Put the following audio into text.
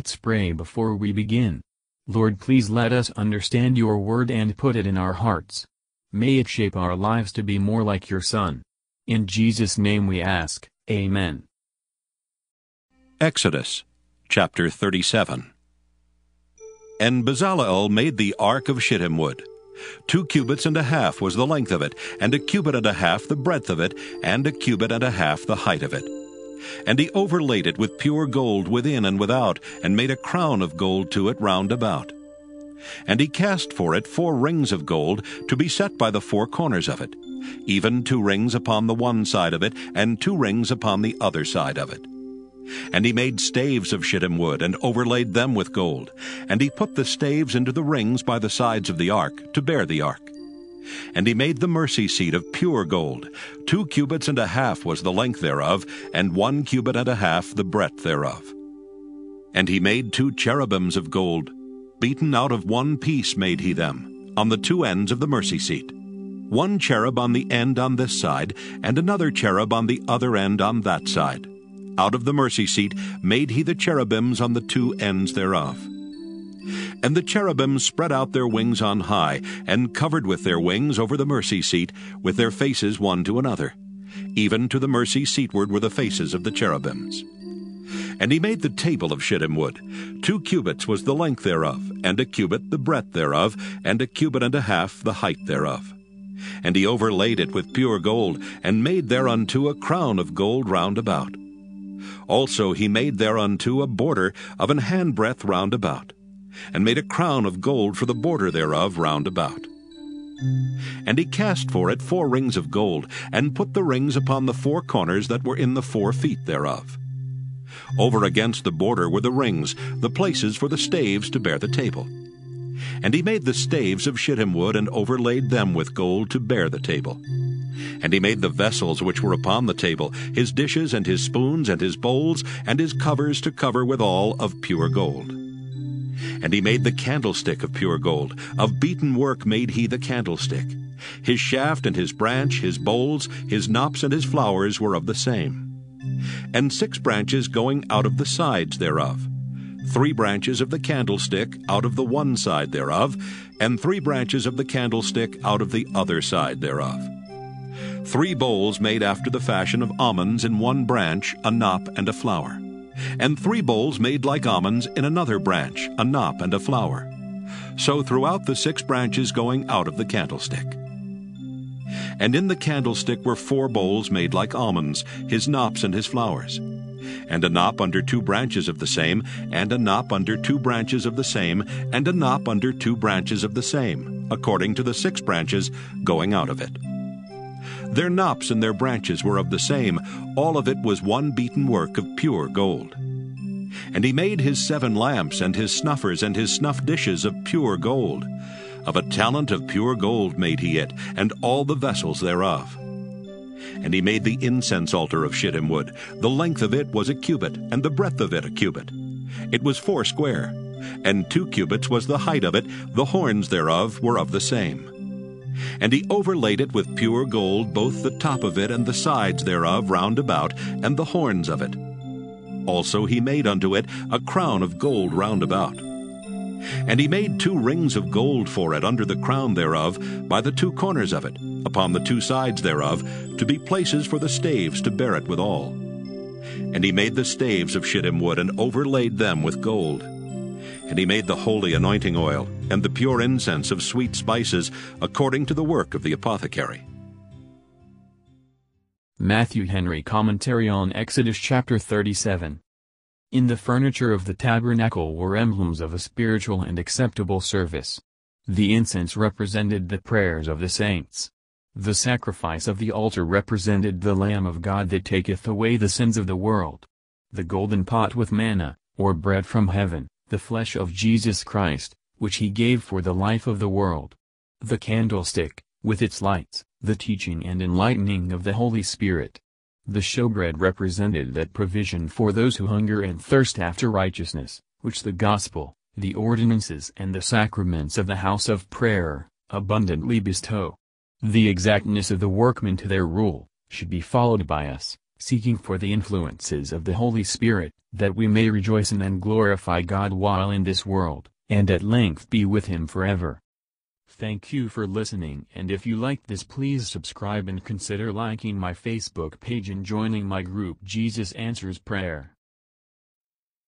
Let's pray before we begin. Lord please let us understand your word and put it in our hearts. May it shape our lives to be more like your Son. In Jesus' name we ask, Amen. Exodus chapter 37 And Bezalel made the ark of shittim wood. Two cubits and a half was the length of it, and a cubit and a half the breadth of it, and a cubit and a half the height of it. And he overlaid it with pure gold within and without, and made a crown of gold to it round about. And he cast for it four rings of gold to be set by the four corners of it, even two rings upon the one side of it, and two rings upon the other side of it. And he made staves of shittim wood, and overlaid them with gold. And he put the staves into the rings by the sides of the ark, to bear the ark. And he made the mercy seat of pure gold. Two cubits and a half was the length thereof, and one cubit and a half the breadth thereof. And he made two cherubims of gold. Beaten out of one piece made he them, on the two ends of the mercy seat. One cherub on the end on this side, and another cherub on the other end on that side. Out of the mercy seat made he the cherubims on the two ends thereof. And the cherubims spread out their wings on high, and covered with their wings over the mercy seat, with their faces one to another. Even to the mercy seatward were the faces of the cherubims. And he made the table of shittim wood. Two cubits was the length thereof, and a cubit the breadth thereof, and a cubit and a half the height thereof. And he overlaid it with pure gold, and made thereunto a crown of gold round about. Also he made thereunto a border of an handbreadth round about and made a crown of gold for the border thereof round about. And he cast for it four rings of gold, and put the rings upon the four corners that were in the four feet thereof. Over against the border were the rings, the places for the staves to bear the table. And he made the staves of shittim wood, and overlaid them with gold to bear the table. And he made the vessels which were upon the table, his dishes and his spoons and his bowls, and his covers to cover withal of pure gold. And he made the candlestick of pure gold. Of beaten work made he the candlestick. His shaft and his branch, his bowls, his knops and his flowers were of the same. And six branches going out of the sides thereof. Three branches of the candlestick out of the one side thereof, and three branches of the candlestick out of the other side thereof. Three bowls made after the fashion of almonds in one branch, a knop and a flower and three bowls made like almonds in another branch, a knop and a flower. So throughout the six branches going out of the candlestick. And in the candlestick were four bowls made like almonds, his knops and his flowers. And a knop under two branches of the same, and a knop under two branches of the same, and a knop under two branches of the same, according to the six branches going out of it. Their knops and their branches were of the same, all of it was one beaten work of pure gold. And he made his seven lamps, and his snuffers, and his snuff dishes of pure gold. Of a talent of pure gold made he it, and all the vessels thereof. And he made the incense altar of shittim wood. The length of it was a cubit, and the breadth of it a cubit. It was four square, and two cubits was the height of it, the horns thereof were of the same. And he overlaid it with pure gold, both the top of it and the sides thereof round about, and the horns of it. Also he made unto it a crown of gold round about. And he made two rings of gold for it under the crown thereof, by the two corners of it, upon the two sides thereof, to be places for the staves to bear it withal. And he made the staves of shittim wood, and overlaid them with gold. And he made the holy anointing oil, and the pure incense of sweet spices, according to the work of the apothecary. Matthew Henry Commentary on Exodus chapter 37 In the furniture of the tabernacle were emblems of a spiritual and acceptable service. The incense represented the prayers of the saints. The sacrifice of the altar represented the Lamb of God that taketh away the sins of the world. The golden pot with manna, or bread from heaven, the flesh of Jesus Christ, which he gave for the life of the world. The candlestick, with its lights, the teaching and enlightening of the Holy Spirit. The showbread represented that provision for those who hunger and thirst after righteousness, which the gospel, the ordinances and the sacraments of the house of prayer, abundantly bestow. The exactness of the workmen to their rule, should be followed by us, seeking for the influences of the Holy Spirit, that we may rejoice in and glorify God while in this world, and at length be with Him forever. Thank you for listening and if you liked this please subscribe and consider liking my Facebook page and joining my group Jesus Answers Prayer.